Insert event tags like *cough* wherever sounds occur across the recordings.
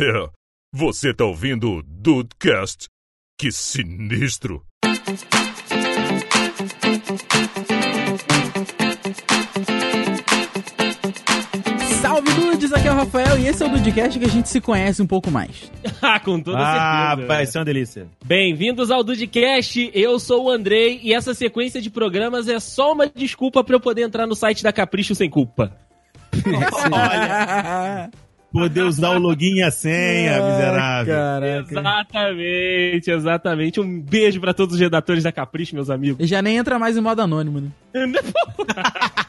É, você tá ouvindo o Dudecast? Que sinistro! Salve dudes, aqui é o Rafael e esse é o Dudecast que a gente se conhece um pouco mais. *laughs* Ah, com toda Ah, certeza. vai ser uma delícia. Bem-vindos ao Dudcast, eu sou o Andrei e essa sequência de programas é só uma desculpa pra eu poder entrar no site da Capricho sem culpa. *laughs* Olha, *laughs* poder *laughs* usar o login e a senha, miserável. Caraca. Exatamente, exatamente. Um beijo pra todos os redatores da Capricho, meus amigos. E já nem entra mais em modo anônimo, né? *laughs*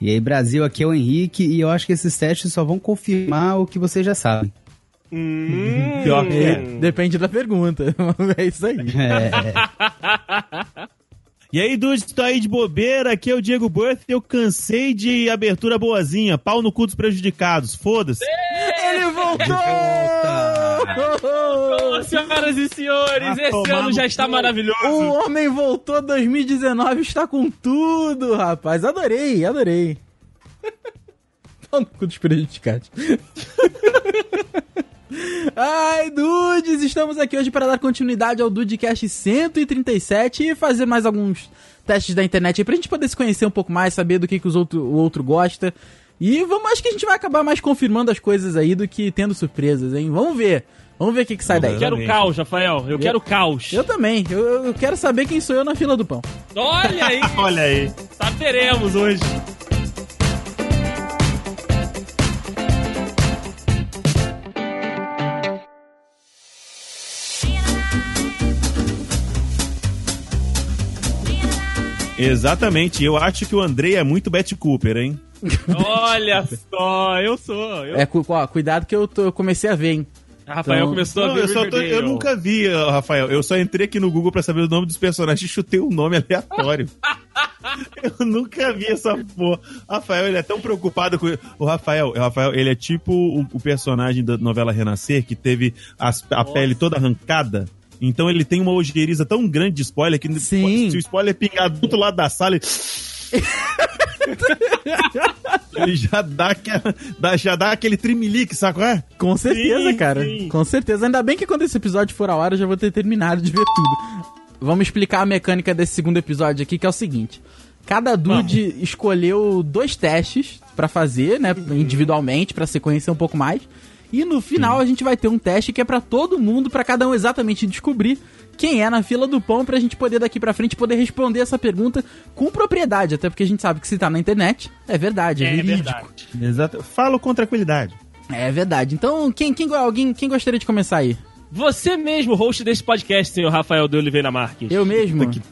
E aí, Brasil, aqui é o Henrique e eu acho que esses testes só vão confirmar o que vocês já sabem. Hum. Pior que é. Depende da pergunta. *laughs* é isso aí. É, E aí, dudes, tô aí de bobeira, aqui é o Diego Birth eu cansei de abertura boazinha, pau no cu dos prejudicados, foda-se. Ele voltou! Ô, senhoras e senhores, Ah, esse ano no já está maravilhoso. O homem voltou 2019 está com tudo, rapaz. Adorei, adorei. *laughs* Pau no cu dos prejudicados. *laughs* Ai, dudes, estamos aqui hoje para dar continuidade ao Dudecast 137 e fazer mais alguns testes da internet aí pra gente poder se conhecer um pouco mais, saber do que, que os outro, o outro gosta. E vamos, acho que a gente vai acabar mais confirmando as coisas aí do que tendo surpresas, hein? Vamos ver. Vamos ver o que, que sai daí. Eu quero caos, Rafael. Eu quero caos. Eu também. Eu, eu quero saber quem sou eu na fila do pão. Olha aí, *laughs* Olha aí. saberemos hoje. Exatamente, eu acho que o Andrei é muito Betty Cooper, hein? Olha só, eu sou. Eu... É, cu- ó, cuidado que eu, tô- eu comecei a ver, hein? Rafael Então- começou a Não, ver eu, só tô- eu nunca vi, Rafael. Eu só entrei aqui no Google pra saber o nome dos personagens e chutei um nome aleatório. *laughs* eu nunca vi essa porra. Rafael, ele é tão preocupado com. O Rafael, o Rafael, ele é tipo o, o personagem da novela Renascer que teve as- a pele toda arrancada. Então ele tem uma ojeiriza tão grande de spoiler que Sim. se o spoiler pingar do outro lado da sala, ele. *laughs* ele já dá, aquela, já dá aquele trimelique, saco? É? Com certeza, Sim, cara. sim. Com certeza. Ainda bem que quando esse episódio for a hora eu já vou ter terminado de ver tudo. Vamos explicar a mecânica desse segundo episódio aqui, que é o seguinte. Cada dude escolheu dois testes pra fazer, né, individualmente, pra se conhecer um pouco mais. E no final a gente vai ter um teste que é pra todo mundo, pra cada um exatamente descobrir quem é na fila do pão, pra gente poder daqui pra frente poder responder essa pergunta com propriedade, até porque a gente sabe que se tá na internet, é verdade, é, É verídico. verdade. Exato. Falo com tranquilidade. É verdade. Então, quem, quem, alguém, quem gostaria de começar aí? Você mesmo, host desse podcast, senhor Rafael de Oliveira Marques. Eu mesmo? Que.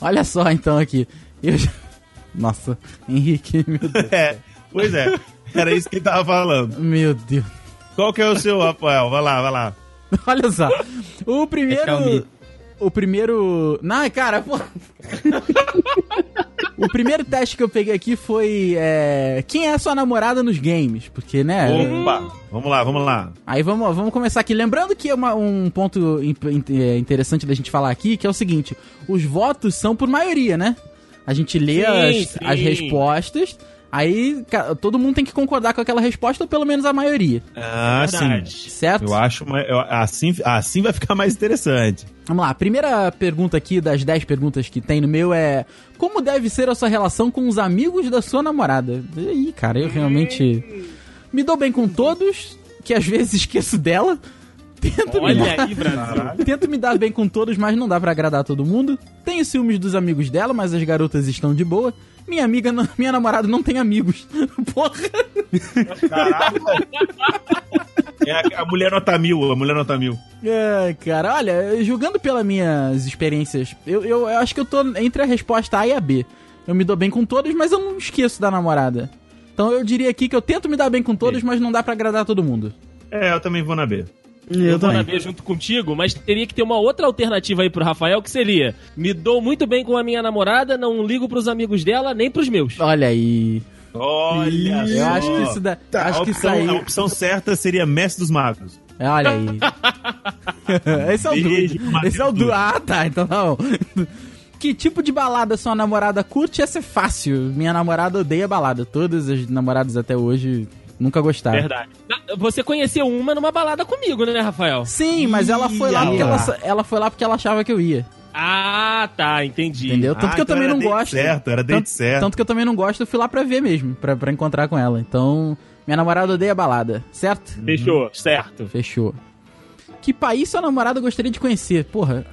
Olha só, então, aqui. Eu... *laughs* Nossa, Henrique, meu Deus. *laughs* É, pois é. Era isso que ele tava falando. Meu Deus. Qual que é o seu, Rafael? Vai lá, vai lá. *laughs* Olha só. O É primeiro... Xiaomi. O primeiro... Não, cara, pô... *laughs* O primeiro teste que eu peguei aqui foi... é, Quem é a sua namorada nos games? Porque, né... Opa, vamos lá, vamos lá. Aí vamos, vamos começar aqui. Lembrando que é uma- um ponto é, interessante da gente falar aqui, que é o seguinte: os votos são por maioria, né? A gente lê Sim, as, sim. as respostas, aí todo mundo tem que concordar com aquela resposta, ou pelo menos a maioria. Ah, Verdade. sim. Certo? Eu acho, eu- assim, assim vai ficar mais interessante. Vamos lá, a primeira pergunta aqui das 10 perguntas que tem no meu é: Como deve ser a sua relação com os amigos da sua namorada? E aí, cara, eu realmente me dou bem com todos, que às vezes esqueço dela. Tento me Olha aí, Brasil. *laughs* Tento me dar bem com todos, mas não dá pra agradar todo mundo. Tenho ciúmes dos amigos dela, mas as garotas estão de boa. Minha amiga, não- minha namorada não tem amigos. *laughs* Porra. É a, a mulher nota mil, a mulher nota mil. É, cara, olha, julgando pelas minhas experiências, eu, eu, eu acho que eu tô entre a resposta A e a B. Eu me dou bem com todos, mas eu não esqueço da namorada. Então eu diria aqui que eu tento me dar bem com todos, mas não dá pra agradar todo mundo. É, eu também vou na B. Eu vou na B junto contigo, mas teria que ter uma outra alternativa aí pro Rafael, que seria: me dou muito bem com a minha namorada, não ligo pros amigos dela, nem pros meus. Olha aí. Olha Eu acho que isso dá. Tá, acho a, que isso opção, aí. a opção certa seria Mestre dos Magos. Olha aí. *laughs* Esse é o Beijo, Du. Matheus Esse é o Du. Dutra. Ah, tá. Então não. *laughs* Que tipo de balada sua namorada curte? Essa é fácil. Minha namorada odeia balada. Todas as namoradas até hoje Nunca gostaram. Verdade. Você conheceu uma numa balada comigo, né, Rafael? Sim, mas ela foi lá porque ela, ela foi lá porque ela achava que eu ia. Ah, tá, entendi. Entendeu? Tanto Ah, que eu então também não gosto. certo, era tanto, certo. Tanto que eu também não gosto, eu fui lá pra ver mesmo, pra, pra encontrar com ela. Então, minha namorada odeia balada, certo? Fechou, certo. Fechou. Que país sua namorada gostaria de conhecer? Porra.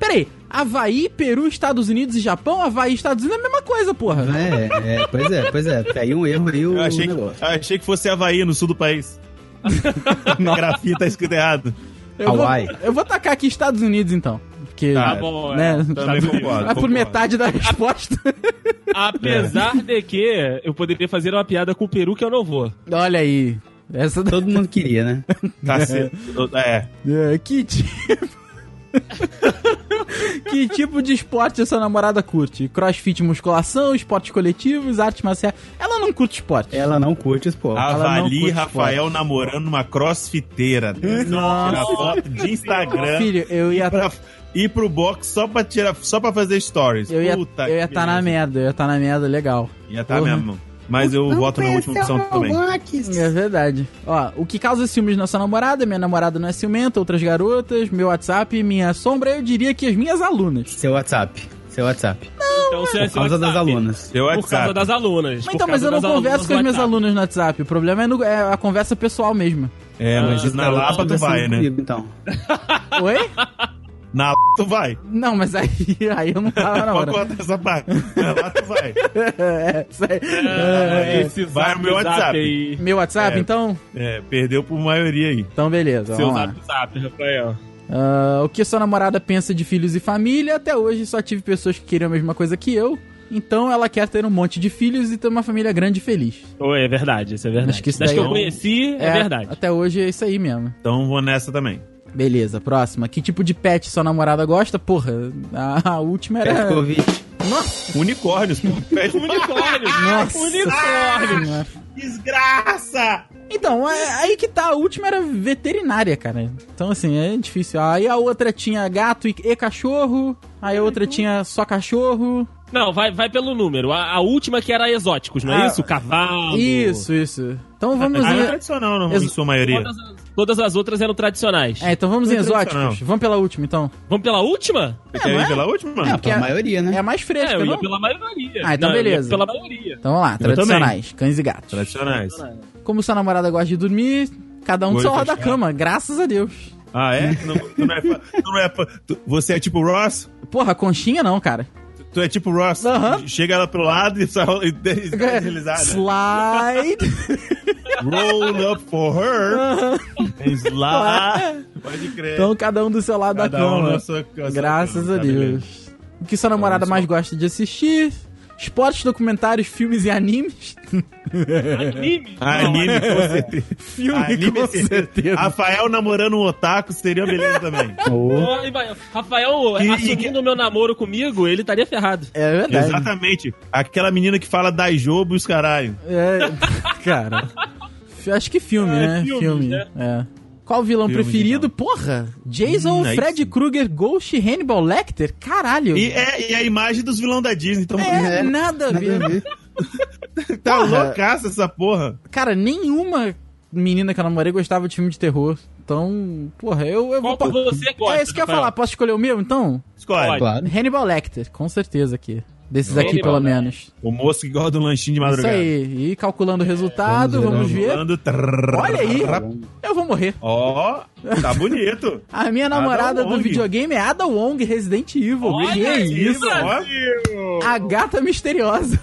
Peraí, Havaí, Peru, Estados Unidos e Japão? Havaí e Estados Unidos é a mesma coisa, porra. É, é, pois é, pois é. Aí um erro aí o Eu achei que, negócio. achei que fosse Havaí, no sul do país. *laughs* Na grafia tá escrito errado. Eu vou, Hawaii. eu vou tacar aqui Estados Unidos então. Porque. Tá bom, né, é. Também concordo. Vai por metade da resposta. *laughs* Apesar de que eu poderia fazer uma piada com o Peru que eu não vou. Olha aí. Essa. Todo mundo queria, né? Tá certo. *laughs* É. É, que tipo. *laughs* que tipo de esporte a sua namorada curte? Crossfit, musculação, esportes coletivos, artes marciais. Ela não curte esporte. Ela não curte esporte. não Avali curte Rafael namorando uma crossfiteira. Tirar foto de Instagram. Filho, eu ia pra ir pro box só pra, tirar, só pra fazer stories. Eu ia Puta eu ia estar na beleza. merda, eu ia estar na merda legal. Ia tá Porra. mesmo. Mas eu voto na última opção também. É verdade. Ó, o que causa ciúmes na sua namorada? Minha namorada não é ciumenta, outras garotas, meu WhatsApp, minha sombra, eu diria que as minhas alunas. Seu WhatsApp. Seu WhatsApp. Então, se é Por causa das alunas. Seu Por WhatsApp. causa das alunas. Então, mas eu não converso com as minhas alunas no WhatsApp. O problema é, no- é a conversa pessoal mesmo. É, mas Ah, na tá, Lapa tu vai, né? comigo, então. Oi? *laughs* Na tu vai. Não, mas aí, *laughs* aí eu não tava na Pode hora. cortar essa parte. Na Lapa tu vai. *laughs* É, isso aí. Ah, É, esse vai no meu WhatsApp. aí. Meu WhatsApp, É. então? É, perdeu por maioria aí. Então, beleza. Seu zap zap, Rafael. Ah, o que sua namorada pensa de filhos e família? Até hoje só tive pessoas que queriam a mesma coisa que eu. Então ela quer ter um monte de filhos e ter uma família grande e feliz. Oi, é verdade, isso é verdade. Acho que isso Das que eu é conheci, é, verdade. Até hoje é isso aí mesmo. Então vou nessa também. Beleza, próxima. Que tipo de pet sua namorada gosta? Porra, a, a última era. Petkovic. Nossa! Unicórnios. Pede Unicórnio! *laughs* Nossa Unicórnio! Senhora. Desgraça! Então, é- aí que tá, a última era veterinária, cara. Então, assim, é difícil. Aí a outra tinha gato e, e cachorro. Aí a outra tinha só cachorro. Não, vai, vai pelo número. A, a última que era exóticos, não é Ah, isso? Cavalo. Isso, isso. Então vamos Ah, é tradicional, não, Ex- em sua maioria. Todas, as- todas as outras eram tradicionais. É, então vamos em Muito tradicional. exóticos. Vamos pela última, então. Vamos pela última? Você quer não ir é? pela última? É, porque é- maioria, né? É a mais fresca, É, eu ia não? pela maioria. Ah, então Não, eu ia beleza. Pela maioria. Então vamos lá, Eu tradicionais, cães e gatos. Tradicionais. Como sua namorada gosta de dormir, cada um do seu lado da cama, graças a Deus. Ah, é? Não, tu não é, tu não é tu- você é tipo Ross? Porra, conchinha não, cara. Tu é tipo Ross? Chega ela pro lado e dá deslizada. Slide. *laughs* Roll up for her. Slide. Pode crer. então cada um do seu lado Cada da um cama. na sua graças a Deus. O que sua namorada mais gosta de assistir? Esportes, documentários, filmes e animes? Anime? Anime, com certeza. Filme, Anime, com certeza. Rafael namorando um otaku seria beleza também. *laughs* Vai- Rafael, Que- assumindo o meu namoro comigo, ele estaria ferrado. É verdade. Exatamente. Aquela menina que fala da jogo e os caralho. É, *laughs* cara. Acho que filme, É, né? filmes, filme. né? É. Qual vilão Filme, preferido? Porra! Jason, Hum, Fred. Krueger, Ghost, Hannibal Lecter? Caralho! E é e a imagem dos vilões da Disney. Então, É, É, nada a nada ver. a ver. *laughs* tá porra. loucaça essa porra. Cara, nenhuma menina que eu namorei gostava de filme de terror. Então, porra, eu, eu Qual vou. que você gosta? é isso que eu ia falar. Posso escolher o meu, então? Escolhe. Claro. Hannibal Lecter, com certeza aqui. Desses aqui, pelo menos. O moço que gosta do lanchinho de Isso madrugada. aí. E calculando o resultado, Vamos vamos ver, ver. Falando trrr. Olha aí. Eu vou morrer. Ó, tá bonito. *laughs* A minha namorada do videogame é Ada Wong, Resident Evil. Olha que aí, isso? Brasil! A gata misteriosa.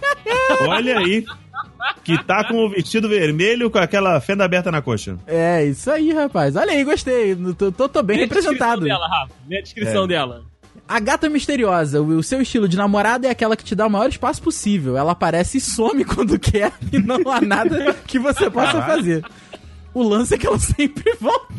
*laughs* Olha aí. Que tá com o vestido vermelho com aquela fenda aberta na coxa. É, isso aí, rapaz. Olha aí, gostei. Tô, tô, tô bem Vê a descrição representado. dela, Rafa. Vê a descrição É. dela. A gata misteriosa, o, o seu estilo de namorada é aquela que te dá o maior espaço possível. Ela aparece e some *laughs* quando quer e não há nada que você possa fazer. O lance é que ela sempre volta.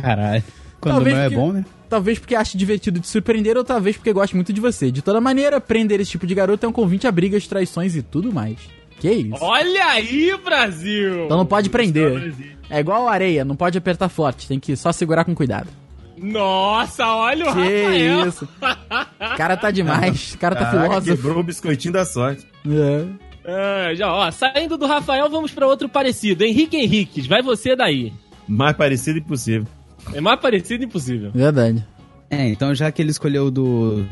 Caralho. Quando Talvez não é porque- bom, né? Talvez porque ache divertido te surpreender ou talvez porque goste muito de você. De toda maneira, prender esse tipo de garoto é um convite a brigas, traições e tudo mais. Que isso? Olha aí, Brasil! Então não pode prender. É igual areia, não pode apertar forte, tem que só segurar com cuidado. Nossa, olha o Que Rafael! isso. O cara tá demais, o *laughs* cara tá Caraca, filósofo. quebrou o biscoitinho da sorte. É. Ah, já, ó, saindo do Rafael, vamos pra outro parecido. Henrique Henriques, vai você daí. Mais parecido impossível. É mais parecido impossível. Verdade. É, então já que ele escolheu do,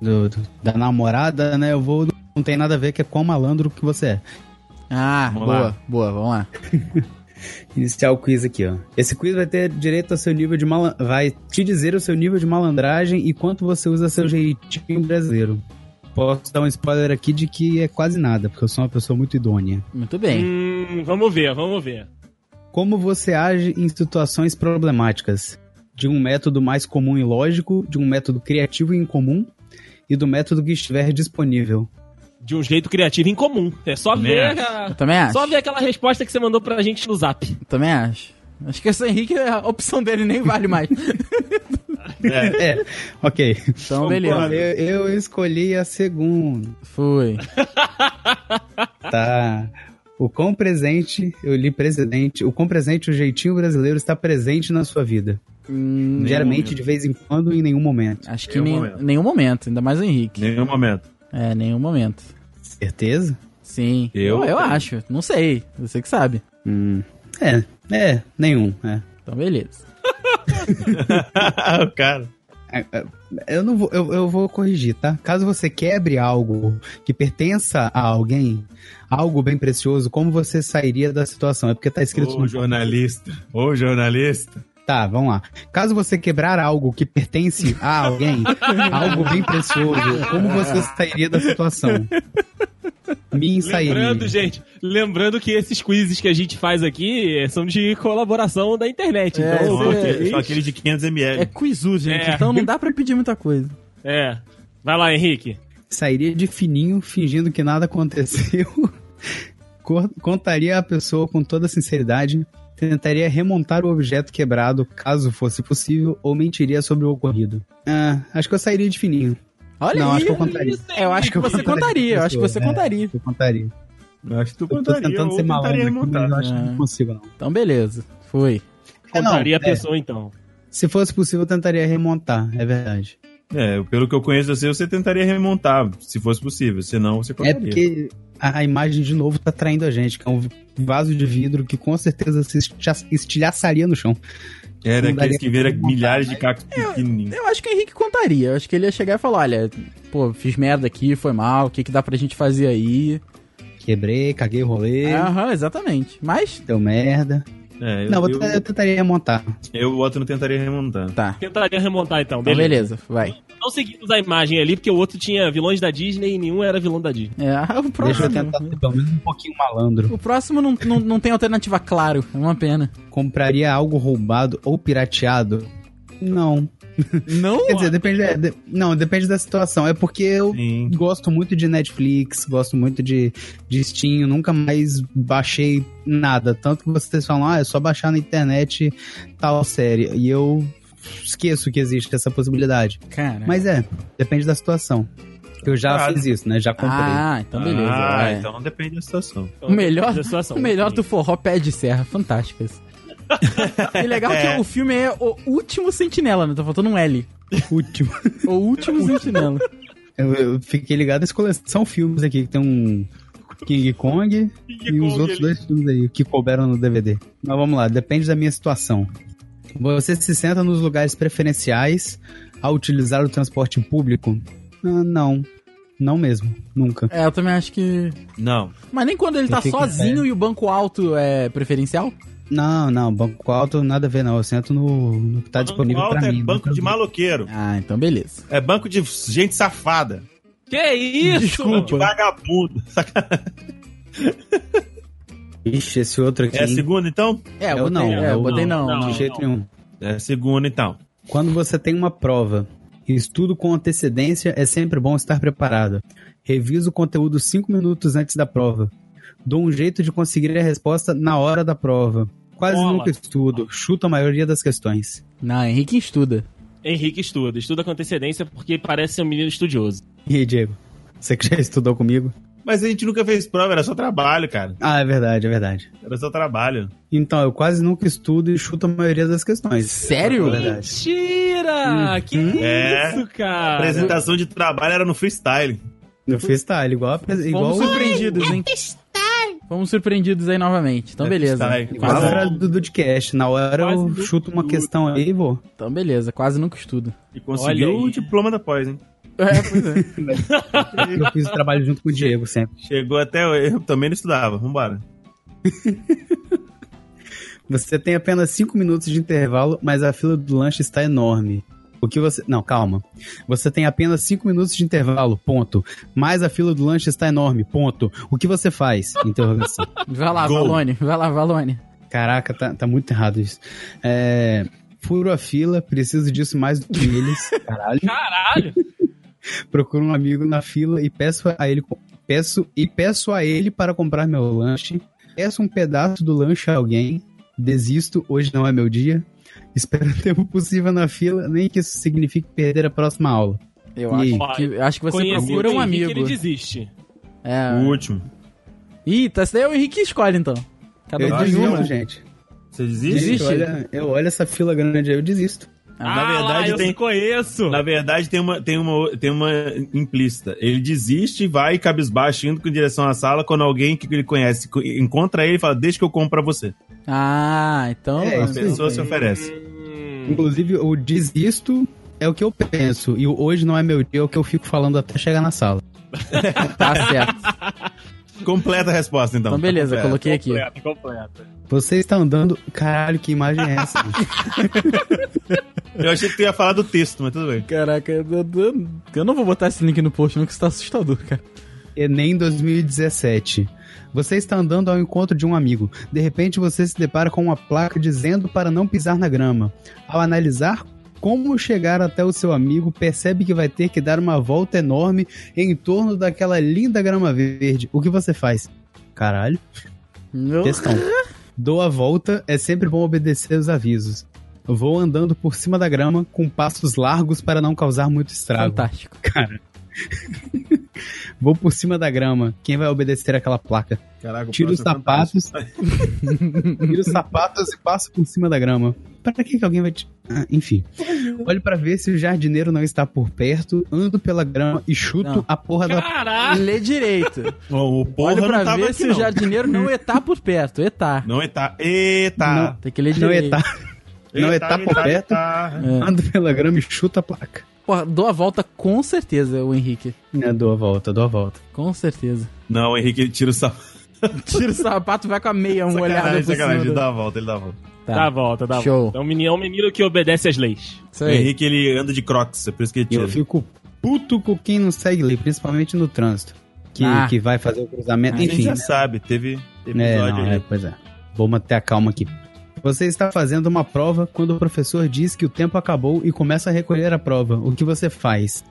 do- do- da namorada, né? Eu vou. Não tem nada a ver que é quão malandro que você é. Ah, Vamos boa, lá. boa, vamos lá. *laughs* Iniciar o quiz aqui, ó. Esse quiz vai ter direito ao seu nível de malan... vai te dizer o seu nível de malandragem e quanto você usa seu jeitinho brasileiro. Posso dar um spoiler aqui de que é quase nada, porque eu sou uma pessoa muito idônea. Muito bem. Hum, vamos ver, vamos ver. Como você age em situações problemáticas? De um método mais comum e lógico, de um método criativo e incomum e do método que estiver disponível. De um jeito criativo em comum. É só Também ver. acho. a- Eu também acho. Só ver aquela resposta que você mandou pra gente no zap. Eu também acho. Acho que esse Henrique, a opção dele nem vale mais. É. É, ok. Então, beleza. Eu, eu escolhi a segunda. Fui. *laughs* Tá. O quão presente, eu li presidente, o quão presente o jeitinho brasileiro está presente na sua vida. Hum, Geralmente, de vez em quando, em nenhum momento. acho que Nenhum nem, momento. nenhum momento, ainda mais o Henrique. Nenhum momento. É, nenhum momento. Certeza? Sim. Eu? eu, eu acho. Não sei. Você que sabe. Hum. É, é, nenhum. É. Então, beleza. *laughs* o cara. É, é, Eu não vou, eu, eu vou corrigir, tá? Caso você quebre algo que pertença a alguém, algo bem precioso, como você sairia da situação? É porque tá escrito Ô no jornalista. Ô jornalista. Tá, vamos lá. Caso você quebrar algo que pertence a alguém, *laughs* algo bem precioso, como você sairia da situação? Me sairia. Lembrando, gente, lembrando que esses quizzes que a gente faz aqui eh, são de colaboração da internet. É, então, Só Só que- aquele, só aquele de 500ml. É quizu, gente. É. Então não dá pra pedir muita coisa. é. Vai lá, Henrique. Sairia de fininho, fingindo que nada aconteceu. *laughs* Co- Contaria a pessoa com toda sinceridade. Tentaria remontar o objeto quebrado, caso fosse possível, ou mentiria sobre o ocorrido. Ah, acho que eu sairia de fininho. Olha não, aí. acho que eu contaria. É, eu acho que você contaria. Eu acho que você É, contaria. Eu contaria. Eu acho que tu Eu tô tentando ser malandro aqui, mas eu acho que É. não consigo, não. Então, beleza. Foi. É, não, Contaria a é. pessoa, então. Se fosse possível, eu tentaria remontar, é verdade. É, pelo que eu conheço você, você tentaria remontar, se fosse possível. Senão, você É contaria. porque a, a imagem de novo tá traindo a gente, que é um vaso de vidro que com certeza se estilha- estilhaçaria no chão. É, não daqueles que vira milhares de cacos pequenininhos. Eu acho que o Henrique contaria. Eu acho que ele ia chegar e falar: olha, pô, fiz merda aqui, foi mal, o que, que dá pra gente fazer aí? Quebrei, caguei o rolê, Aham, exatamente. Mas, deu merda. É, eu, não, eu, eu, eu tentaria remontar. eu voto no tentaria remontar. tá. Tentaria remontar, então. Então, Beleza. beleza, vai. Não seguimos a imagem ali, porque o outro tinha vilões da Disney e nenhum era vilão da Disney. É, o Deixa próximo. eu tentar ser pelo menos um pouquinho malandro. O próximo não, não, não tem alternativa, claro. É uma pena. Compraria algo roubado ou pirateado? Não. Não? Quer dizer, depende. da- de- não, depende da situação. É porque eu Sim. gosto muito de Netflix, gosto muito de, de Steam, nunca mais baixei nada. Tanto que vocês falam, ah, é só baixar na internet tal série. E eu esqueço que existe essa possibilidade. Cara. Mas é, depende da situação. Eu já Ah, fiz isso, né? Já comprei. Ah, então beleza. Ah, é. então depende da situação. Então, O melhor, da situação. o melhor do forró pé de serra, fantástico isso. *laughs* e legal que o filme é o último sentinela, né? Tá faltando um L. Último. *laughs* O último sentinela. Eu, eu fiquei ligado nessa coleção filmes aqui, que tem um King Kong e os Kong outros ali. dois filmes aí que couberam no DVD. Mas vamos lá, depende da minha situação. Você se senta nos lugares preferenciais ao utilizar o transporte público? Ah, não. Não mesmo. Nunca. É, eu também acho que. Não. Mas nem quando ele tá Você fica sozinho e o banco alto é preferencial? Não, não. Banco alto nada a ver, não. Eu sento no, no que tá disponível banco pra alto mim. é banco de maloqueiro. Ah, então beleza. É banco de gente safada. Que isso? Desculpa. De vagabundo. Sacanagem. Ixi, esse outro aqui. É segunda, então? É, eu Eu botei, não, é, eu botei não. não, De não. jeito nenhum. É a segunda, então. Quando você tem uma prova e estudo com antecedência, é sempre bom estar preparado. Reviso o conteúdo cinco minutos antes da prova. Dou um jeito de conseguir a resposta na hora da prova. Quase Bola. nunca estudo, chuto a maioria das questões. Não, Henrique estuda. Henrique estuda. Estuda com antecedência porque parece ser um menino estudioso. E aí, Diego? Você que já estudou comigo? Mas a gente nunca fez prova, era só trabalho, cara. Ah, é verdade, é verdade. Era só trabalho. Então, eu quase nunca estudo e chuto a maioria das questões. Sério? É. Mentira! Que É. isso, A cara? apresentação de trabalho era no freestyle. No freestyle, igual, a- igual Fomos surpreendidos, hein? Fomos surpreendidos aí novamente. Então, É beleza. freestyle. igual a Quase, hora do Dudcast. Na hora Quase eu chuto uma questão aí e vou. então, beleza. Quase nunca estudo. E conseguiu o diploma da pós, hein? É, pois é. *laughs* Eu fiz o trabalho junto com o Diego sempre. Chegou até. Eu também não estudava. Vambora. *laughs* Você tem apenas 5 minutos de intervalo, mas a fila do lanche está enorme. O que você. Não, calma. Você tem apenas 5 minutos de intervalo, ponto. Mas a fila do lanche está enorme, ponto. O que você faz? Interrogação. *laughs* Vai lá, Gol. Valone. Vai lá, Valone. Caraca, tá, tá muito errado isso. É. Furo a fila, preciso disso mais do que eles. *laughs* Caralho. Caralho! *laughs* Procuro um amigo na fila e peço a ele. Peço e peço a ele para comprar meu lanche. Peço um pedaço do lanche a alguém. Desisto, hoje não é meu dia. Espero o tempo possível na fila, nem que isso signifique perder a próxima aula. Eu acho que, acho que você procura um amigo. Ele desiste. É. O último. Ih, tá, esse daí é o Henrique que escolhe, então. Cada Eu um desisto, uma. gente. Você desiste? Desiste? Eu olho, eu olho essa fila grande aí, eu desisto. Na ah, verdade, lá, eu tem- te conheço. Na verdade, tem uma, tem, uma, tem uma implícita. Ele desiste, vai cabisbaixo, indo com direção à sala, quando alguém que ele conhece co- encontra ele e fala, deixa que eu compro pra você. Ah, então. É, A pessoa se oferece. Hum, Inclusive, o desisto é o que eu penso. E o hoje não é meu dia, é o que eu fico falando até chegar na sala. *laughs* Tá certo. Completa a resposta, então. Então, beleza, Completa. coloquei aqui. completa, completa. Você está andando. Caralho, que imagem é essa? *laughs* Eu achei que tu ia falar do texto, mas tudo bem. Caraca, eu, eu- eu não vou botar esse link no post, não, que isso tá assustador, cara. Enem 2017. Você está andando ao encontro de um amigo. De repente você se depara com uma placa dizendo para não pisar na grama. Ao analisar como chegar até o seu amigo, percebe que vai ter que dar uma volta enorme em torno daquela linda grama verde. O que você faz? Caralho. Questão. Dou a volta, é sempre bom obedecer os avisos. Vou andando por cima da grama com passos largos para não causar muito estrago. Fantástico. *laughs* Vou por cima da grama. Quem vai obedecer aquela placa? Caraca, o Tiro os é sapatos. Tiro os sapatos e passo por cima da grama. Pra que, que alguém vai te. Ah, enfim. Olho pra ver se o jardineiro não está por perto, ando pela grama e chuto Não. a porra da. Caralho! Lê direito. O, o porra Olha não pra ver se não. o jardineiro não está por perto. Etá. Não está. Eita! Tem que ler Não direito. Não está por perto, Eita. É. ando pela grama e chuto a placa. Porra, dou a volta com certeza, o Henrique. É, dou a volta, dou a volta. Com certeza. Não, o Henrique tira o sapato. *laughs* Tira o sapato, vai com a meia, uma olhada Sacanagem. Ele dá a volta, ele dá a volta. Tá. Dá a volta, dá a Show. volta. É um menino, é um menino que obedece às leis. Isso O aí. Henrique, ele anda de crocs, é por isso que ele E eu tira. fico puto com quem não segue lei, principalmente no trânsito. Que, Ah. que vai fazer o cruzamento. A gente Enfim. já sabe, teve episódio É, não, aí. é, pois é. Vou manter a calma aqui. Você está fazendo uma prova quando o professor diz que o tempo acabou e começa a recolher a prova. O que você faz?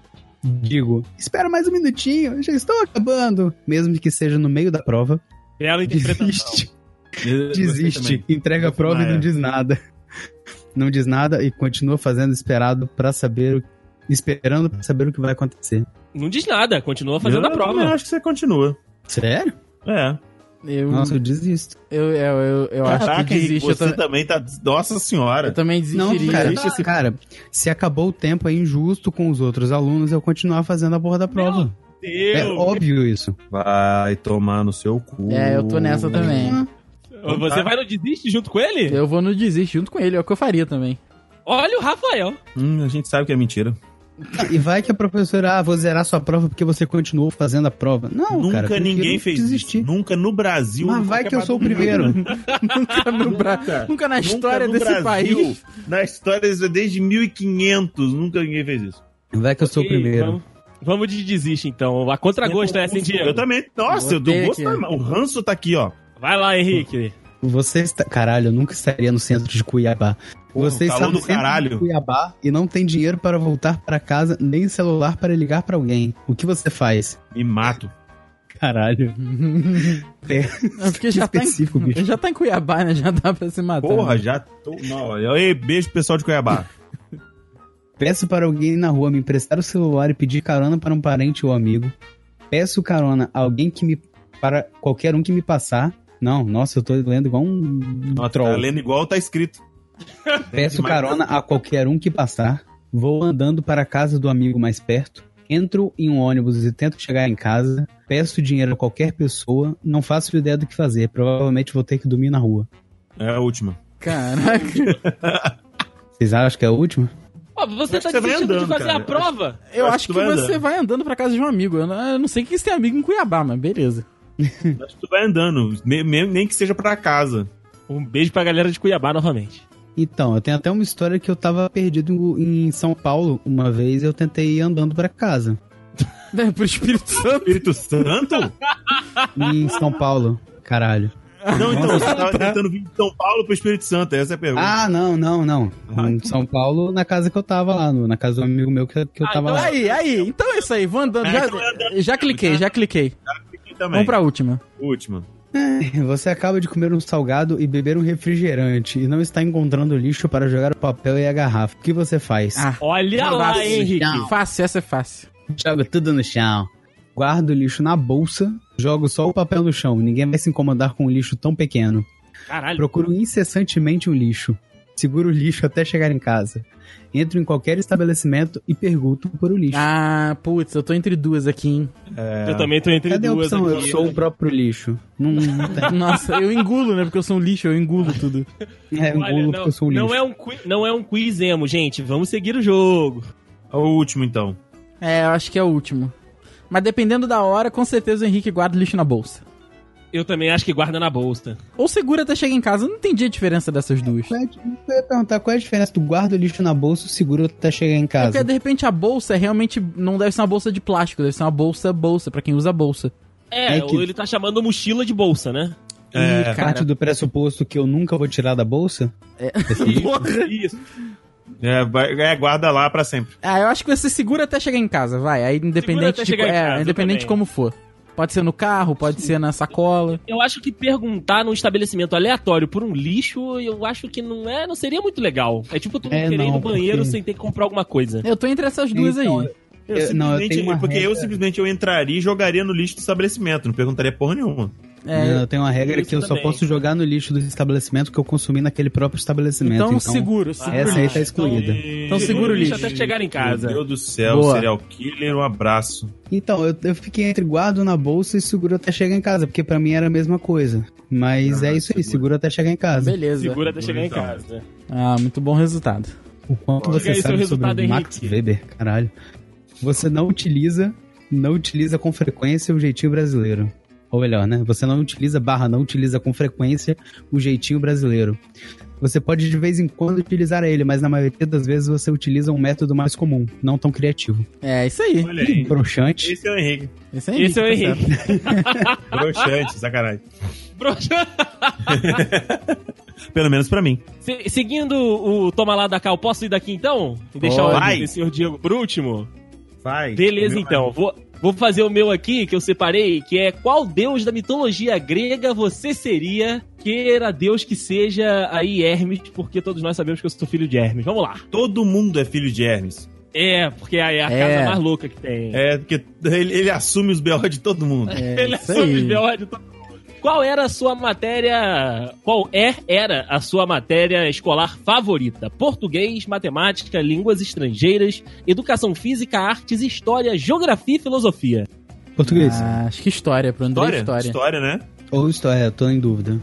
Digo, espera mais um minutinho, já estou acabando. Mesmo que seja no meio da prova, Bela interpretação. desiste, Eu- desiste, entrega a prova e Ah, não é. diz nada. Não diz nada e continua fazendo esperado para saber, o- esperando para saber o que vai acontecer. Não diz nada, continua fazendo eu a prova. também acho que você continua. Sério? É. Eu, Nossa, eu desisto. eu, eu, eu, eu acho que Caraca, desisto. Você ta- também tá... Nossa senhora. eu também Não, desistiria. cara, Existe esse- cara, se acabou o tempo, é injusto com os outros alunos eu continuar fazendo a porra da prova. Deus. É óbvio isso. Vai tomar no seu cu. É, eu tô nessa também. Você vai no desiste junto com ele? Eu vou no desiste junto com ele, é o que eu faria também. Olha o Rafael. Hum, a gente sabe que é mentira. E vai que a professora, ah, vou zerar sua prova porque você continuou fazendo a prova. Não, Nunca cara, ninguém fez desistir. isso. Nunca no Brasil. Mas vai que eu sou o primeiro. *laughs* nunca, no Bra... nunca na história Nunca desse Brasil, país. Na história desde 1500, nunca ninguém fez isso. Vai que eu sou o Ok, primeiro. Vamos, vamos de desiste, então. A contragosto é assim, Diego. Eu também. Nossa, eu dou gosto. O ranço tá aqui, ó. Vai lá, Henrique. Você está. Caralho, eu nunca estaria no centro de Cuiabá. Porra, você está no do centro caralho. de Cuiabá e não tem dinheiro para voltar para casa, nem celular para ligar para alguém. O que você faz? Me mato. Caralho. *laughs* É, porque já tá, específico, em, bicho. já tá em Cuiabá, né? Já dá pra se matar. Porra, né? já tô. Não. Ei, beijo pro pessoal de Cuiabá. *laughs* Peço para alguém na rua me emprestar o celular e pedir carona para um parente ou amigo. Peço carona a alguém que me. para qualquer um que me passar. Não, nossa, eu tô lendo igual um Nossa, troll. tá lendo igual tá escrito. Peço carona a qualquer um que passar. Vou andando para a casa do amigo mais perto. Entro em um ônibus e tento chegar em casa, peço dinheiro a qualquer pessoa, não faço ideia do que fazer. Provavelmente vou ter que dormir na rua. É a última. Caraca. *laughs* Vocês acham que é a última? Ó, você tá desistindo de andando, fazer cara. a prova? Eu acho acho que que você andando. vai andando pra casa de um amigo. Eu não, eu não sei que você tem amigo em Cuiabá, mas beleza. *laughs* Acho que tu vai andando, me- nem que seja pra casa. Um beijo pra galera de Cuiabá novamente. Então, eu tenho até uma história que eu tava perdido em São Paulo uma vez e eu tentei ir andando pra casa. *laughs* É, pro Espírito Santo. Espírito Santo? Em São Paulo, caralho. Não, então, você tava tentando vir de São Paulo pro Espírito Santo, essa é a pergunta. Ah, não, não, não. Em São Paulo, na casa que eu tava lá, na casa do amigo meu que, que eu Ah, tava então lá. Aí, aí. Então é isso aí. Vou andando. É, Já, então já cliquei, já cliquei. Aqui também. Vamos pra última. Última. Você acaba de comer um salgado e beber um refrigerante e não está encontrando lixo para jogar o papel e a garrafa. O que você faz? Ah, Olha lá, fácil. Henrique. Fácil, essa é fácil. Joga tudo no chão. Guardo o lixo na bolsa, jogo só o papel no chão. Ninguém vai se incomodar com um lixo tão pequeno. Caralho. Procuro incessantemente um lixo. Seguro o lixo até chegar em casa. Entro em qualquer estabelecimento e pergunto por o lixo. Ah, putz, eu tô entre duas aqui, hein? Eu também tô entre Cadê a duas opção? Eu aqui. sou o próprio lixo. Não, não tem. *laughs* Nossa, eu engulo, né? Porque eu sou um lixo, eu engulo tudo. *laughs* É, eu Olha, engulo não, porque eu sou um lixo. não, é um, qui- não é um quiz emo, gente. Vamos seguir o jogo. O último, então. É, eu acho que é o último. Mas dependendo da hora, com certeza o Henrique guarda o lixo na bolsa. Eu também acho que guarda na bolsa. Ou segura até chegar em casa. Eu não entendi a diferença dessas duas. É Eu ia perguntar qual é a diferença do guarda o lixo na bolsa e segura até chegar em É casa. porque de repente a bolsa realmente não deve ser uma bolsa de plástico, deve ser uma bolsa bolsa, pra quem usa bolsa. É, É que- ou ele tá chamando mochila de bolsa, né? É, Ih, cara. Parte do pressuposto que eu nunca vou tirar da bolsa? Isso. É, é, guarda lá pra sempre. Ah, eu acho que você segura até chegar em casa, vai. Aí independente de, é, independente de como for. Pode ser no carro, pode ser na sacola. Eu acho que perguntar num estabelecimento aleatório por um lixo, eu acho que não é, não seria muito legal. É tipo tu É, querer ir não, no banheiro porque- sem ter que comprar alguma coisa. Eu tô entre essas duas Então, aí. Eu Eu- não, eu porque eu regra. simplesmente eu entraria e jogaria no lixo do estabelecimento, não perguntaria porra nenhuma. É, eu tenho uma regra que eu só também. posso jogar no lixo do estabelecimento que eu consumi naquele próprio estabelecimento. então, seguro, seguro. Essa aí tá excluída. Então segura o lixo. até chegar em casa. Meu Deus do céu, Boa. serial killer, um abraço. Então, eu, eu fiquei entre guardo na bolsa e seguro até chegar em casa, porque pra mim era a mesma coisa. Mas Ah, é isso aí, seguro. seguro até chegar em casa. Beleza. Segura até chegar em Então. casa. Ah, muito bom resultado. O quanto Diga você aí sabe sobre o Max Henrique. Weber, caralho. Você não utiliza, não utiliza com frequência o jeitinho brasileiro. Ou melhor, né? Você não utiliza barra, não utiliza com frequência o jeitinho brasileiro. Você pode de vez em quando utilizar ele, mas na maioria das vezes você utiliza um método mais comum, não tão criativo. É, isso aí. Olha aí. Broxante. Esse é o Henrique. Esse é, Esse é o Henrique, tá Henrique. *laughs* Broxante, sacanagem. Broxa- *laughs* Pelo menos pra mim. Se- seguindo o Toma lá da Cal, posso ir daqui então? E deixar Pode. o senhor Diego por último? Vai. Beleza, então. Vou, vou fazer o meu aqui, que eu separei, que é qual deus da mitologia grega você seria, queira Deus que seja aí Hermes, porque todos nós sabemos que eu sou filho de Hermes. Vamos lá. Todo mundo é filho de Hermes. É, porque aí é a É. casa mais louca que tem. É, porque ele, ele assume os B.O. de todo mundo. É, *laughs* Ele assume aí. os B.O. de todo mundo. Qual era a sua matéria. Qual é, era a sua matéria escolar favorita? Português, matemática, línguas estrangeiras, educação física, artes, história, geografia e filosofia. Português. Ah, acho que história, pro André História? história. História, né? Ou história, tô em dúvida.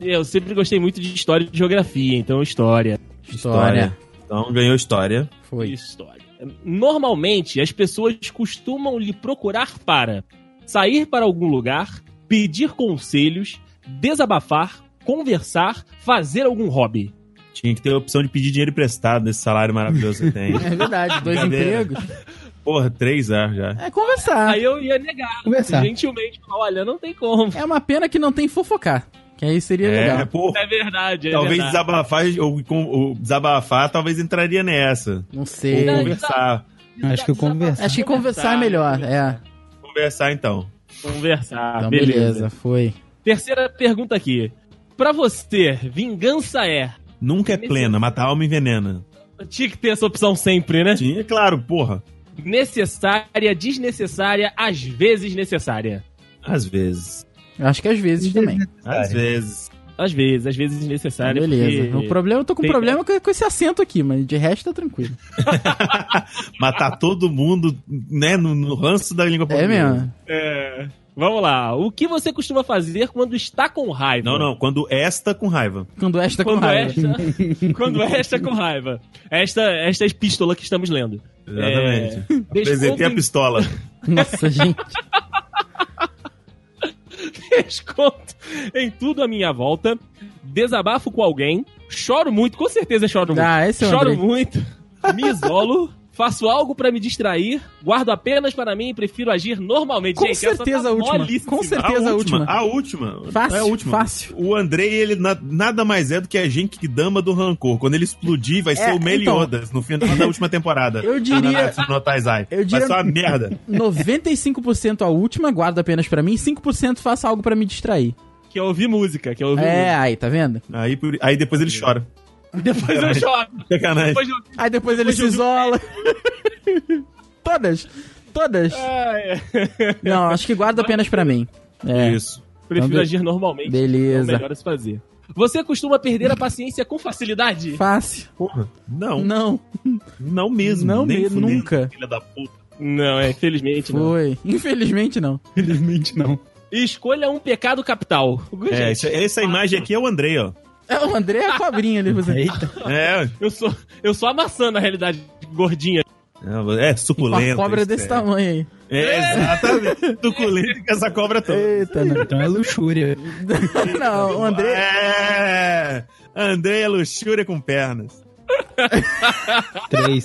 Eu sempre gostei muito de história e geografia, então história. História. Então ganhou história. Foi. História. Normalmente, as pessoas costumam lhe procurar para sair para algum lugar, pedir conselhos, desabafar, conversar, fazer algum hobby. Tinha que ter a opção de pedir dinheiro emprestado nesse salário maravilhoso que tem. *laughs* É verdade, dois empregos. Porra, três A já. É conversar. Aí eu ia negar, Conversar. gentilmente, falar, olha, não tem como. É uma pena que não tem fofocar. Que aí seria É, legal. porra. É verdade, é Talvez verdade. desabafar, ou, com- ou desabafar, talvez entraria nessa. Não Ou sei. Não, conversar. Acho que conversar. Acho que conversar é melhor. É. Conversar então. Conversar, Então, beleza. beleza, foi. Terceira pergunta aqui. Pra você, vingança é... Nunca é plena, mata a alma envenena. Tinha que ter essa opção sempre, né? Tinha, claro, porra. Necessária, desnecessária, às vezes necessária. Às vezes. Acho que às vezes também. Às vezes. Às vezes, às vezes desnecessário. Beleza. porque- O problema, eu tô com tem- problema com, com esse acento aqui, mas de resto tá tranquilo. *laughs* Matar todo mundo, né, no, no ranço da língua É portuguesa. mesmo. É, Vamos lá. O que você costuma fazer quando está com raiva? Não, não, quando esta com raiva. Quando esta com Quando raiva. esta, *laughs* quando esta com raiva. Esta, esta epístola que estamos lendo. Exatamente. É, Apresentei a pistola. Nossa, gente. *laughs* *laughs* desconto em tudo à minha volta. Desabafo com alguém. Choro muito, com certeza choro muito. Ah, esse é Choro Andrei. muito. Me isolo. Faço algo pra me distrair, guardo apenas para mim e prefiro agir normalmente. Com Gente, essa certeza tá a última. molíssima. Com certeza a última. A última. Fácil, é a última. fácil. O Andrei, ele na- nada mais é do que a gente que dama do rancor. Quando ele explodir, vai É, ser o Meliodas no final da última temporada. Eu diria- Na- No Taizai. eu diria- Vai ser uma merda. 95% a última, guardo apenas pra mim, 5% faço algo pra me distrair. Que eu ouvi música, que eu ouvi É, aí, tá vendo? Aí, por- aí depois ele chora. *laughs* Depois eu choro. Sacanagem. Depois eu... Aí depois ele se isola. *laughs* todas. Todas. Ah, é. Não, acho que guardo apenas pra mim. É. Isso. Prefiro Então, agir normalmente. beleza. É o melhor a se fazer. Você costuma perder a paciência com facilidade? Fácil. Porra. Não, não, Não, mesmo. Não nem mesmo, fudendo, nunca. Filha da puta. Não, é, infelizmente não. foi. *laughs* Infelizmente não. Felizmente não. Escolha um pecado capital. É, Gente, essa, essa imagem aqui é o Andrei, ó. É o André é a cobrinha ali. Você. Eita. É, eu sou, eu sou a maçã, na realidade, gordinha. é Uma suculento. cobra isso desse é. tamanho aí. É, exatamente. Suculento que essa cobra toda. Eita, não. Então é luxúria. *laughs* não, o André. É! Andrei é luxúria com pernas. *laughs* Três.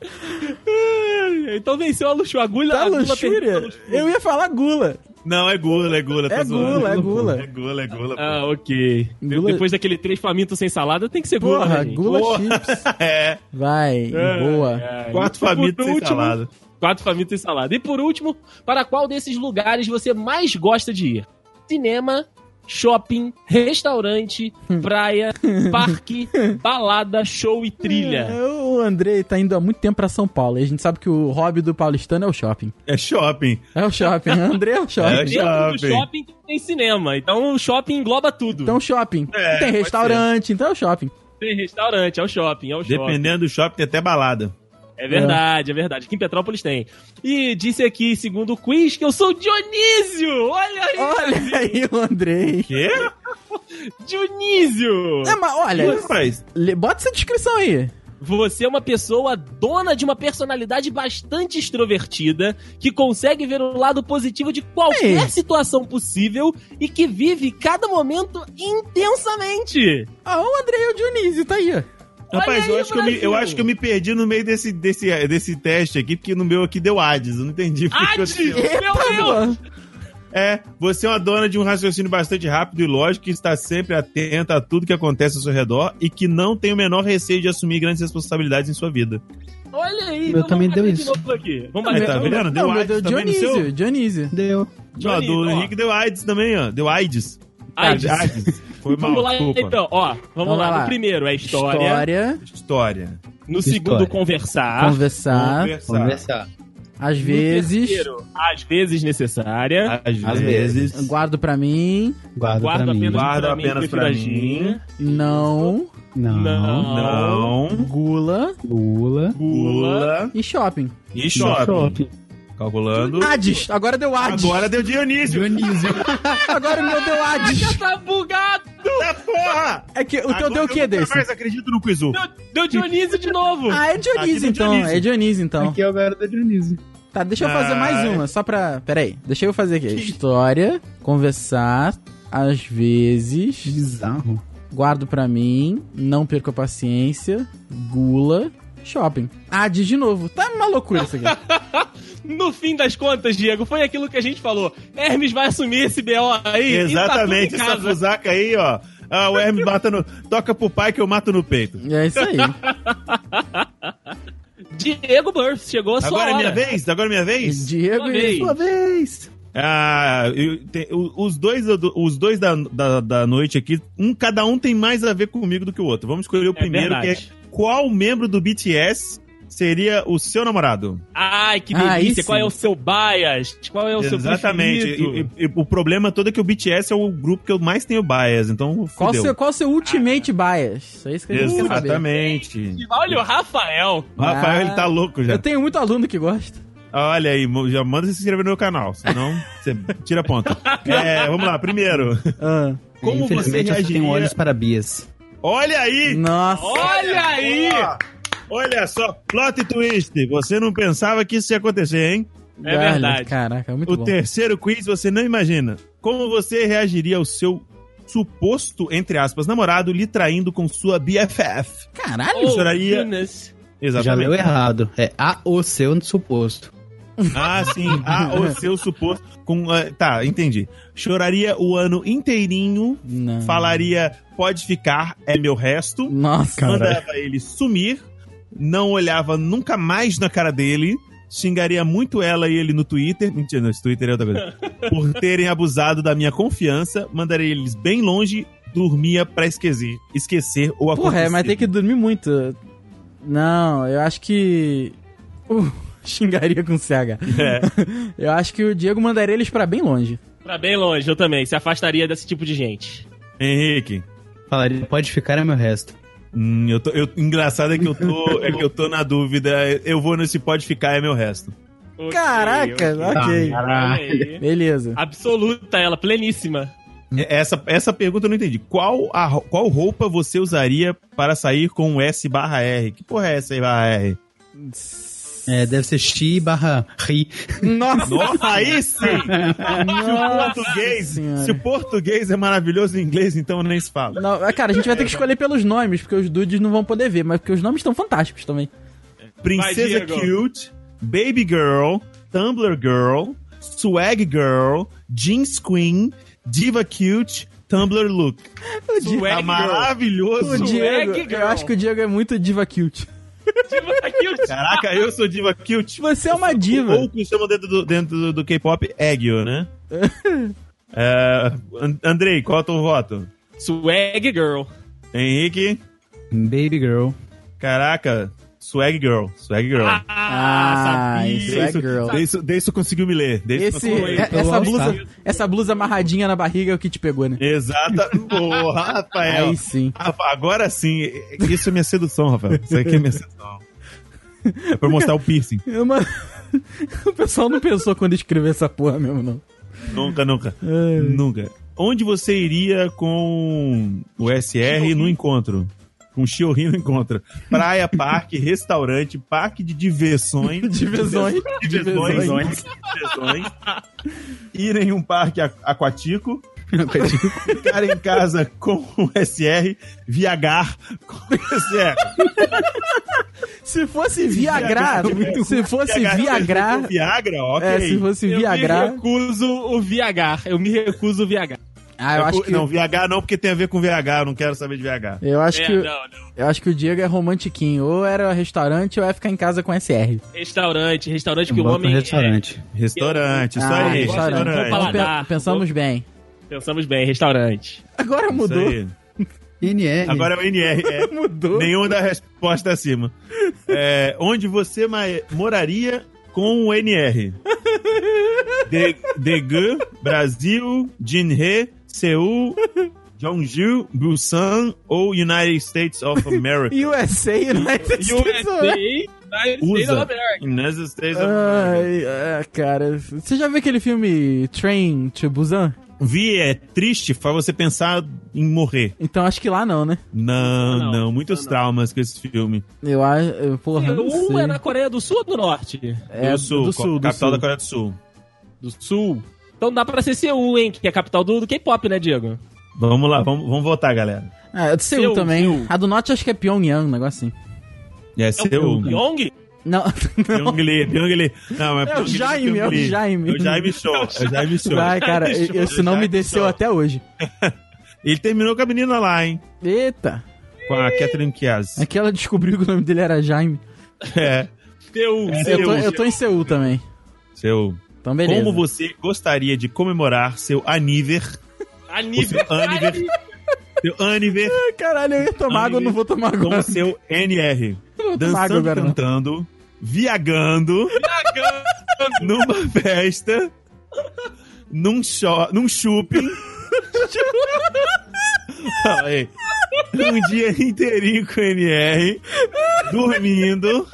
*laughs* Então venceu a luxúria. Agulha, Tá a gula perdeu a luxúria? luxúria. Eu ia falar gula. Não, é gula, é gula. É tá zoando. gula, é gula. É gula, é gula. pô. Ah, ok. De- Gula- Depois daquele três famintos sem salada, tem que ser gula, Porra, né, gula Porra. chips. *laughs* É, Vai, Ai, boa. ai. quatro E por famintos sem último- salada. Quatro famintos sem salada. E por último, para qual desses lugares você mais gosta de ir? Cinema, shopping, restaurante, Hum. praia, *laughs* parque, balada, show e trilha. É, O André tá indo há muito tempo pra São Paulo. E a gente sabe que o hobby do paulistano é o shopping. É shopping. É o shopping. O André é o *laughs* É shopping. Dentro do shopping. shopping tem cinema. Então o shopping engloba tudo. Então shopping. É, tem restaurante, então é o shopping. tem restaurante, é o shopping, é o shopping. Dependendo do shopping, tem até balada. É verdade, é verdade. Aqui em Petrópolis tem. E disse aqui, segundo o quiz, que eu sou Dionísio! Olha aí! Olha aí o Andrei. Quê? Dionísio! É, mas olha, le- bota essa descrição aí. Você é uma pessoa dona de uma personalidade bastante extrovertida, que consegue ver o lado positivo de qualquer Ei. situação possível e que vive cada momento intensamente. Ah, o Andrei é o Dionísio, tá aí. Ó. rapaz aí, eu, acho que eu, me, eu acho que eu me perdi no meio desse, desse, desse teste aqui, porque no meu aqui deu Hades. Eu não entendi Hades! Meu Deus! É, você é uma dona de um raciocínio bastante rápido e lógico que está sempre atenta a tudo que acontece ao seu redor e que não tem o menor receio de assumir grandes responsabilidades em sua vida. Olha aí, Meu vamos também deu de isso. novo aqui. Vamos bater tá vendo? Deu Não, AIDS Deus, também no seu? Dionísio, Dionísio. Deu. Ó, Johnny, do ó. Henrique deu AIDS também, ó. Deu AIDS. AIDS. AIDS. Foi mal, Vamos lá, desculpa. então. Ó, vamos, Vamos lá. lá. No primeiro é história. História, História. No História. segundo, conversar. conversar, Conversar. Conversar. às No vezes, terceiro, às vezes necessária. Às, Às vezes. guardo pra mim, Guarda, Guarda pra mim. apenas Guarda pra mim, apenas pra mim. não, Não. Não. Não. gula Gula. Gula. e shopping. E shopping. Calculando. Hades, agora deu Hades. Agora deu Dionísio. Dionísio. *laughs* Agora o meu deu Hades. Já tá bugado! Ah, porra! É que o teu Agora deu o eu que nunca desse? mais acredito no Quizu. Deu, deu Dionísio de novo! Ah, é Dionísio então. Dionísio. É Dionísio então. Aqui é o garoto da Dionísio. Tá, deixa eu fazer Ah, mais é. uma, só pra. Pera aí, deixa eu fazer aqui. História, conversar, às vezes, Bizarro. guardo pra mim, não perco a paciência, gula, shopping. Hades de novo. Tá uma loucura isso aqui. *laughs* No fim das contas, Diego, foi aquilo que a gente falou. Hermes vai assumir esse BO aí Exatamente, e tá essa tudo em casa. fusaca aí, ó. Ah, o Hermes mata no. Toca pro pai que eu mato no peito. é isso aí. *laughs* Diego Burst, chegou a sua Agora é hora. minha vez? Agora é minha vez? Diego Sua e vez. sua vez. Ah, eu- tem- os dois, os dois da, da, da noite aqui, um, cada um tem mais a ver comigo do que o outro. Vamos escolher o primeiro, que é verdade. qual membro do BTS seria o seu namorado. Ai, que Ah, delícia. sim. Qual é o seu bias? Qual é o seu Exatamente. preferido? E, e- e o problema todo é que o BTS é o grupo que eu mais tenho bias, então Qual fudeu. seu, qual o seu ultimate bias? É isso que a gente quer saber. Exatamente. Olha o Rafael. O Rafael, Ah. ele tá louco já. Eu tenho muito aluno que gosta. Olha aí, já manda você se inscrever no meu canal, senão *laughs* você tira ponta. É, vamos lá, primeiro. Ah, Como você Infelizmente, eu só tenho reagiria... olhos para Bias. Olha aí! nossa. Olha aí! Olha só, plot twist. Você não pensava que isso ia acontecer, hein? É verdade. Caraca, muito o bom. terceiro quiz você não imagina. Como você reagiria ao seu suposto, entre aspas, namorado lhe traindo com sua BFF? Caralho. Oh, choraria- goodness. Já Exatamente. leu errado. É a o seu suposto. Ah, sim. Ah, o seu suposto. Com, ah, tá, entendi. Choraria o ano inteirinho, Não. falaria pode ficar, é meu resto. Nossa. Mandava ele sumir, não olhava nunca mais na cara dele, xingaria muito ela e ele no Twitter. Mentira, no Twitter é outra coisa. *laughs* Por terem abusado da minha confiança, mandaria eles bem longe, dormia pra esquecer, esquecer ou Porra, é, mas tem que dormir muito. Não, eu acho que. Uh, *laughs* xingaria com CH. É. *laughs* Eu acho que o Diego mandaria eles pra bem longe. Pra bem longe, eu também. Se afastaria desse tipo de gente. Henrique. Falaria, pode ficar, é meu resto. Hum, eu tô, eu, engraçado é que eu tô, é que eu tô na dúvida. Eu vou nesse pode ficar é meu resto. Ok, Caraca, ok. Aí. *laughs* Beleza. Absoluta, ela, pleníssima. Essa, essa pergunta eu não entendi. Qual, a, qual roupa você usaria para sair com o S barra R? Que porra é aí barra R? É, deve ser Xi barra Ri. Nossa, Nossa, aí sim! *laughs* Se o português, Senhora. se o português é maravilhoso em inglês, então nem se fala. Não, é, cara, a gente vai ter que escolher pelos nomes, porque os dudes não vão poder ver, mas porque os nomes estão fantásticos também. Princesa Vai, Diego. Cute, Baby Girl, Tumblr Girl, Swag Girl, Jeans Queen, Diva Cute, Tumblr Look. Swag Tá girl. O maravilhoso. Swag Diego, eu acho que o Diego é muito diva cute. Caraca, eu sou Diva Cute. Você é uma diva. Ou o que chamam dentro do, dentro do, do K-pop, Eggio, né? *laughs* é, And- Andrei, qual é o teu voto? Swag Girl. Henrique? Baby Girl. Caraca, Swag Girl. Swag Girl. Ah, sabia. isso é girl. Deiso, Deiso conseguiu me ler. Deiso Esse, conseguiu me ler. é- essa, blusa, essa blusa amarradinha na barriga é o que te pegou, né? Exata. Porra, *laughs* Rafael. Aí sim. Agora sim. Isso é minha sedução, Rafael. Isso aqui é minha sedução. É *laughs* pra mostrar o piercing. Eu, mano, *laughs* o pessoal não pensou quando escreveu essa porra mesmo, não. Nunca, nunca. Ai. Nunca. Onde você iria com o SR no encontro? Com o Chiorri no encontro. Praia, parque, restaurante, parque de diversões. *laughs* Divisões. Diversões. Diversões. diversões. Ir em um parque aquático. Ficar em casa com o SR. Viagar com o SR. Se fosse Viagra, se fosse Viagra, Viagra, ok. é, se fosse Eu me recuso o VH. Eu me recuso o VH. Ah, eu acho que Não, VH não, porque tem a ver com VH. Eu não quero saber de VH. eu acho É, que não, não. eu acho que o Diego é romantiquinho, ou era restaurante ou é ficar em casa com SR. Restaurante, restaurante que o homem. restaurante. Restaurante, isso Ah, aí. restaurante. Restaurante. Vamos falar. Então, pensamos bem. é- pensamos bem, restaurante. Agora Isso mudou. aí. NR. Agora é o NR. É. *laughs* Mudou. Nenhuma da resposta acima. É, onde você moraria com o NR? *laughs* De, Daegu, Brasil, Jinhe, Seul, *laughs* Jeonju, Busan ou United States of America? *laughs* USA, United *laughs* States. USA, United States USA. of America. United States of America. Ai, ah, cara, você já viu aquele filme Train to Busan? Vi, é triste, faz você pensar em morrer. Então acho que lá não, né? Não, Não, não, muitos não. traumas com esse filme. Eu acho, porra, não Um é na Coreia do Sul ou do Norte? É, do Sul, do sul, do capital sul. da Coreia do Sul. Do Sul. Então dá pra ser Seul, hein? Que é a capital do, do K-pop, né, Diego? Vamos lá, vamos, vamos votar, galera. Ah, é do Seul Seul, também. Seul. A do Norte acho que é Pyongyang, um negócio assim. É, É seu. o Pyong? Não, *laughs* Pyong Lee, Pyong Lee. Não, é, É o Jaime, é o. Jaime. É o Jaime Show. É o Jaime Show. vai, cara, *laughs* Show, esse nome Jaime desceu Show. até hoje. *laughs* Ele terminou com a menina lá, hein? Eita, Com a Catherine Kias. é que ela descobriu que o nome dele era Jaime. É. Seul. É, Eu tô, Seul. eu tô em Seul também. Seu. Então, beleza. Como você gostaria de comemorar seu aniver? *laughs* Aniver. Seu aniver. seu aniver. Caralho, eu ia tomar água, não vou tomar água. Com seu NR. Dançando, agora, cantando, viagando. Viagando. numa festa. Num, show, num shopping. *laughs* um dia inteirinho com o NR. Dormindo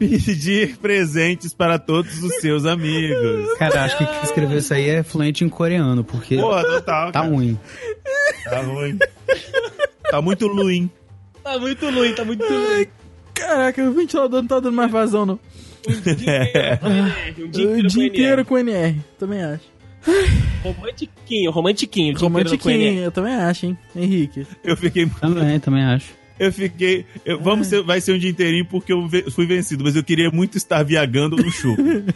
pedir presentes para todos os seus amigos. Cara, acho que quem escreveu isso aí é fluente em coreano, porque. Porra, total. Tá cara. ruim. Tá ruim. Tá muito ruim. Tá muito ruim, tá muito ruim. Caraca, o ventilador não tá dando mais vazão, não. O dia inteiro, *laughs* é. ah, dia inteiro, com, NR. com NR. Também acho. Romantiquinho, romantiquinho. Romantiquinho, eu também acho, hein, Henrique. Eu fiquei muito... Também, também acho. Eu fiquei. Eu, vamos ser, vai ser um dia inteirinho porque eu fui vencido, mas eu queria muito estar viagando no shopping.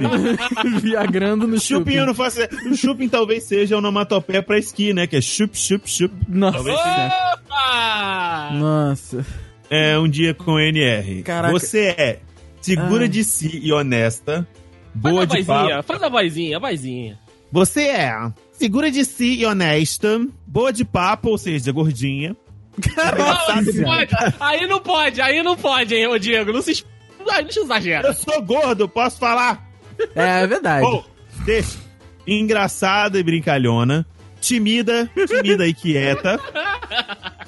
*laughs* viagrando no shopping. Shopping eu não faço. o shopping talvez seja onomatopeia pra esqui, né? Que é chup, chup, chup. Nossa. Opa! Nossa. É um dia com NR. Caraca. Você é segura Ai. de si e honesta. Boa faz de papo. Faz a vozinha, a vozinha. Você é segura de si e honesta, boa de papo, ou seja, gordinha. É não, pode. Aí não pode, aí não pode, hein, ô Diego. Não se não exagera. Eu sou gordo, posso falar? É, é verdade. Bom, deixa. Engraçada e brincalhona. Timida, timida e quieta.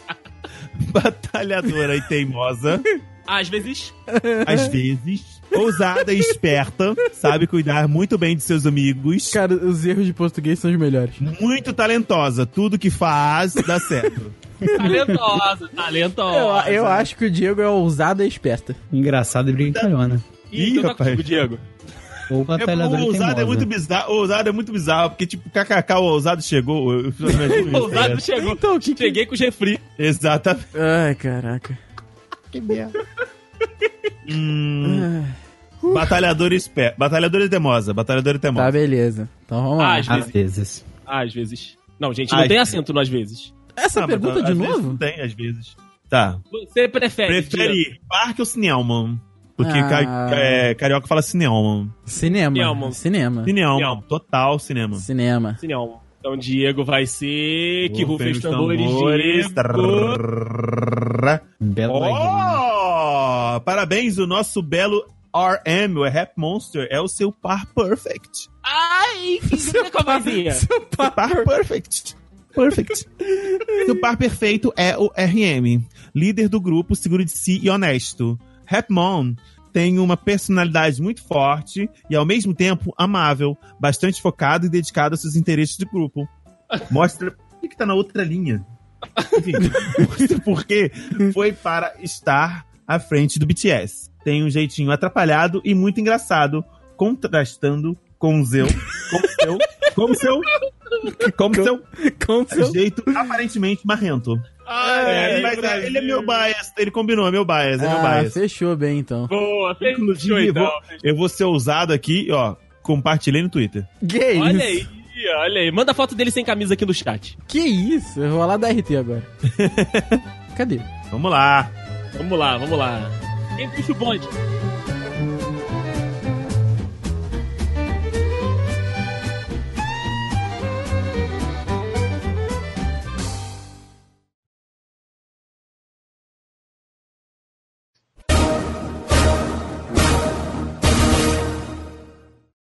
*laughs* Batalhadora e teimosa. Às vezes. *laughs* Às vezes. Ousada e esperta, sabe cuidar muito bem de seus amigos. Cara, os erros de português são os melhores. Muito talentosa, tudo que faz dá certo. talentosa, talentosa. Eu, eu, acho que o Diego é ousada e esperta. Engraçado e brincalhona. Ih, então rapaz. Contigo, Diego. O é, o ousado é muito bizarro. O ousado é muito bizarro, porque, tipo, kkk, o ousado chegou. Eu, eu, eu, o *laughs* tá ousado chegou. Então, que, Cheguei que... com o Jeffrey Exatamente. Ai, caraca. Que merda. *laughs* hum. Ah. Uh. Batalhadores pé. Batalhadores Demosa. Batalhadores temosa. Tá, beleza. Então vamos lá. Às, vezes. Às vezes. Não, gente, não às tem acento às vezes. Essa ah, pergunta de novo? tem, às vezes. Tá. Você prefere. Prefere tira? parque ou cinema? Porque ah. é, carioca fala cinema. Cinema. Cinema. Cinema. Cinema. Total cinema. Cinema. Cinema. Então, Diego vai ser. Que rufem os tambores, Belo oh! Parabéns, o nosso belo RM, o Rap Monster, é o seu par perfect. Ai, que com a. Seu par, par perfect. Perfect. seu par perfeito é o RM, líder do grupo, seguro de si e honesto. Rapmon tem uma personalidade muito forte e, ao mesmo tempo, amável, bastante focado e dedicado aos seus interesses do grupo. *laughs* Mostra. Por que, tá na outra linha? Enfim, *laughs* mostra porque foi para estar à frente do BTS. Tem um jeitinho atrapalhado e muito engraçado, contrastando com o seu. Com o seu. Com o seu. Com o seu com seu... jeito aparentemente marrento. É, mas é, ele é meu bias, ele combinou, é meu bias, é meu Ah, bias. fechou bem, então. Boa, fechou Inclusive, então. vou- eu vou ser ousado aqui, ó, compartilhei no Twitter. Que isso? Olha aí, olha aí. Manda foto dele sem camisa aqui no chat. Que isso? Eu vou lá da RT agora. *laughs* Cadê? Vamos lá. Vamos lá, vamos lá. Quem puxa o bonde?